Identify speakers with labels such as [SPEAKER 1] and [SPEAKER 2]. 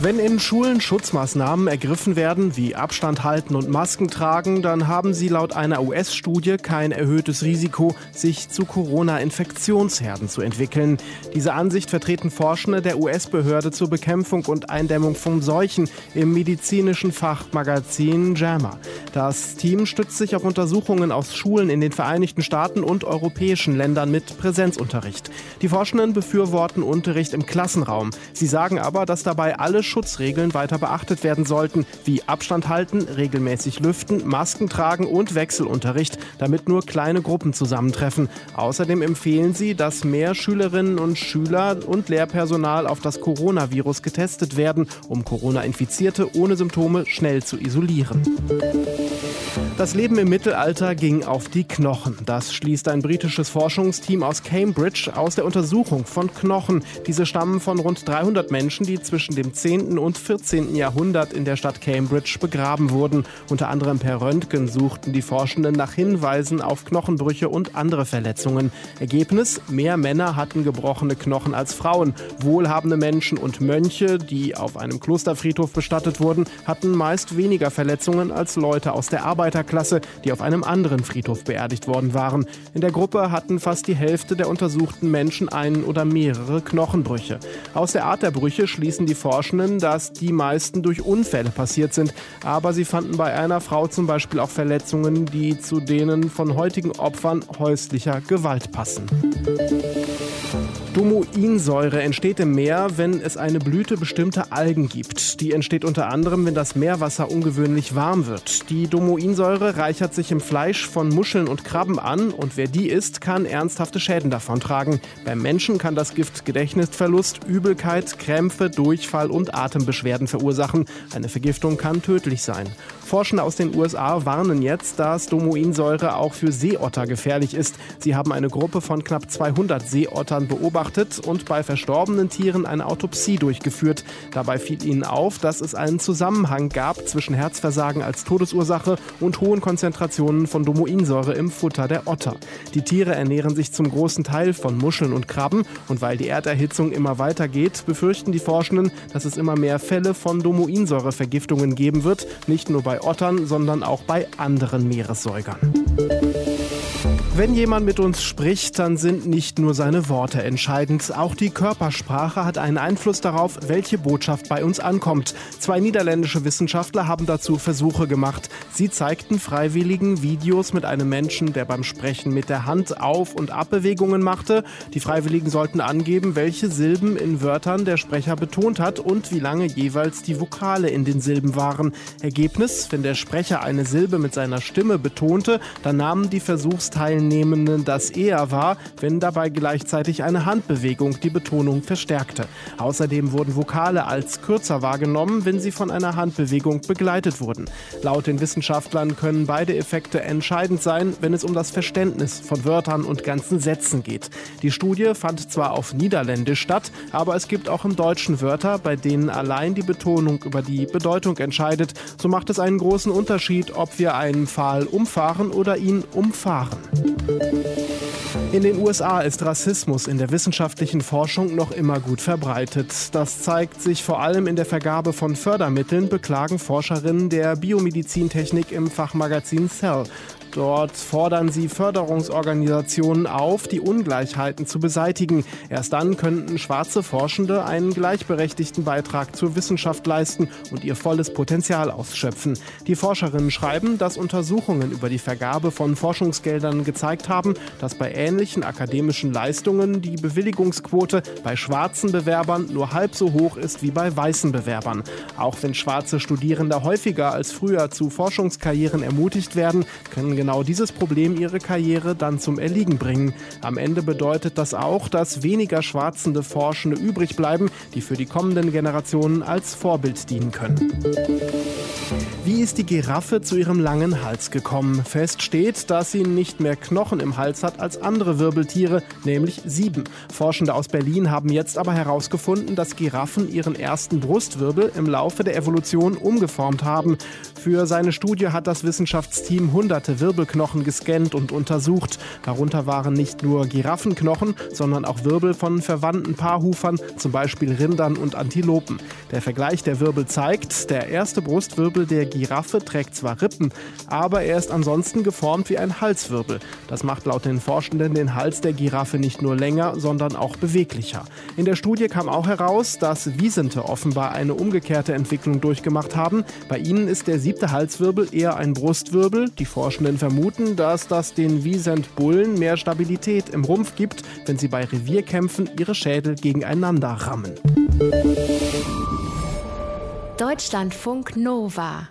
[SPEAKER 1] Wenn in Schulen Schutzmaßnahmen ergriffen werden, wie Abstand halten und Masken tragen, dann haben sie laut einer US-Studie kein erhöhtes Risiko, sich zu Corona-Infektionsherden zu entwickeln. Diese Ansicht vertreten Forschende der US-Behörde zur Bekämpfung und Eindämmung von Seuchen im medizinischen Fachmagazin JAMA. Das Team stützt sich auf Untersuchungen aus Schulen in den Vereinigten Staaten und europäischen Ländern mit Präsenzunterricht. Die Forschenden befürworten Unterricht im Klassenraum. Sie sagen aber, dass dabei alle Schutzregeln weiter beachtet werden sollten, wie Abstand halten, regelmäßig lüften, Masken tragen und Wechselunterricht, damit nur kleine Gruppen zusammentreffen. Außerdem empfehlen sie, dass mehr Schülerinnen und Schüler und Lehrpersonal auf das Coronavirus getestet werden, um Corona-Infizierte ohne Symptome schnell zu isolieren. Das Leben im Mittelalter ging auf die Knochen. Das schließt ein britisches Forschungsteam aus Cambridge aus der Untersuchung von Knochen. Diese stammen von rund 300 Menschen, die zwischen dem 10. und 14. Jahrhundert in der Stadt Cambridge begraben wurden. Unter anderem per Röntgen suchten die Forschenden nach Hinweisen auf Knochenbrüche und andere Verletzungen. Ergebnis: Mehr Männer hatten gebrochene Knochen als Frauen. Wohlhabende Menschen und Mönche, die auf einem Klosterfriedhof bestattet wurden, hatten meist weniger Verletzungen als Leute aus der Arbeiter Arbeiterklasse, die auf einem anderen Friedhof beerdigt worden waren. In der Gruppe hatten fast die Hälfte der untersuchten Menschen einen oder mehrere Knochenbrüche. Aus der Art der Brüche schließen die Forschenden, dass die meisten durch Unfälle passiert sind. Aber sie fanden bei einer Frau zum Beispiel auch Verletzungen, die zu denen von heutigen Opfern häuslicher Gewalt passen. Domoinsäure entsteht im Meer, wenn es eine Blüte bestimmter Algen gibt. Die entsteht unter anderem, wenn das Meerwasser ungewöhnlich warm wird. Die Domoinsäure reichert sich im Fleisch von Muscheln und Krabben an und wer die isst, kann ernsthafte Schäden davontragen. Beim Menschen kann das Gift Gedächtnisverlust, Übelkeit, Krämpfe, Durchfall und Atembeschwerden verursachen. Eine Vergiftung kann tödlich sein. Forschende aus den USA warnen jetzt, dass Domoinsäure auch für Seeotter gefährlich ist. Sie haben eine Gruppe von knapp 200 Seeottern beobachtet und bei verstorbenen Tieren eine Autopsie durchgeführt. Dabei fiel ihnen auf, dass es einen Zusammenhang gab zwischen Herzversagen als Todesursache und hohen Konzentrationen von Domoinsäure im Futter der Otter. Die Tiere ernähren sich zum großen Teil von Muscheln und Krabben und weil die Erderhitzung immer weitergeht, befürchten die Forschenden, dass es immer mehr Fälle von Domoinsäurevergiftungen geben wird, nicht nur bei Ottern, sondern auch bei anderen Meeressäugern. Wenn jemand mit uns spricht, dann sind nicht nur seine Worte entscheidend. Auch die Körpersprache hat einen Einfluss darauf, welche Botschaft bei uns ankommt. Zwei niederländische Wissenschaftler haben dazu Versuche gemacht. Sie zeigten freiwilligen Videos mit einem Menschen, der beim Sprechen mit der Hand Auf- und Abbewegungen machte. Die Freiwilligen sollten angeben, welche Silben in Wörtern der Sprecher betont hat und wie lange jeweils die Vokale in den Silben waren. Ergebnis, wenn der Sprecher eine Silbe mit seiner Stimme betonte, dann nahmen die Versuchsteilnehmer Teilnehmenden das eher wahr, wenn dabei gleichzeitig eine Handbewegung die Betonung verstärkte. Außerdem wurden Vokale als kürzer wahrgenommen, wenn sie von einer Handbewegung begleitet wurden. Laut den Wissenschaftlern können beide Effekte entscheidend sein, wenn es um das Verständnis von Wörtern und ganzen Sätzen geht. Die Studie fand zwar auf Niederländisch statt, aber es gibt auch im Deutschen Wörter, bei denen allein die Betonung über die Bedeutung entscheidet. So macht es einen großen Unterschied, ob wir einen Pfahl umfahren oder ihn umfahren. In den USA ist Rassismus in der wissenschaftlichen Forschung noch immer gut verbreitet. Das zeigt sich vor allem in der Vergabe von Fördermitteln, beklagen Forscherinnen der Biomedizintechnik im Fachmagazin Cell. Dort fordern sie Förderungsorganisationen auf, die Ungleichheiten zu beseitigen. Erst dann könnten schwarze Forschende einen gleichberechtigten Beitrag zur Wissenschaft leisten und ihr volles Potenzial ausschöpfen. Die Forscherinnen schreiben, dass Untersuchungen über die Vergabe von Forschungsgeldern gezeigt haben, dass bei ähnlichen akademischen Leistungen die Bewilligungsquote bei schwarzen Bewerbern nur halb so hoch ist wie bei weißen Bewerbern. Auch wenn schwarze Studierende häufiger als früher zu Forschungskarrieren ermutigt werden, können genau dieses Problem ihre Karriere dann zum Erliegen bringen. Am Ende bedeutet das auch, dass weniger schwarzende Forschende übrig bleiben, die für die kommenden Generationen als Vorbild dienen können. Wie ist die Giraffe zu ihrem langen Hals gekommen? Fest steht, dass sie nicht mehr Knochen im Hals hat als andere Wirbeltiere, nämlich sieben. Forschende aus Berlin haben jetzt aber herausgefunden, dass Giraffen ihren ersten Brustwirbel im Laufe der Evolution umgeformt haben. Für seine Studie hat das Wissenschaftsteam hunderte Wirbelknochen gescannt und untersucht. Darunter waren nicht nur Giraffenknochen, sondern auch Wirbel von verwandten Paarhufern, zum Beispiel Rindern und Antilopen. Der Vergleich der Wirbel zeigt, der erste Brustwirbel der Giraffe trägt zwar Rippen, aber er ist ansonsten geformt wie ein Halswirbel. Das macht laut den Forschenden den Hals der Giraffe nicht nur länger, sondern auch beweglicher. In der Studie kam auch heraus, dass Wiesente offenbar eine umgekehrte Entwicklung durchgemacht haben. Bei ihnen ist der siebte Halswirbel eher ein Brustwirbel. Die Forschenden vermuten, dass das den Wiesent-Bullen mehr Stabilität im Rumpf gibt, wenn sie bei Revierkämpfen ihre Schädel gegeneinander rammen.
[SPEAKER 2] Deutschlandfunk Nova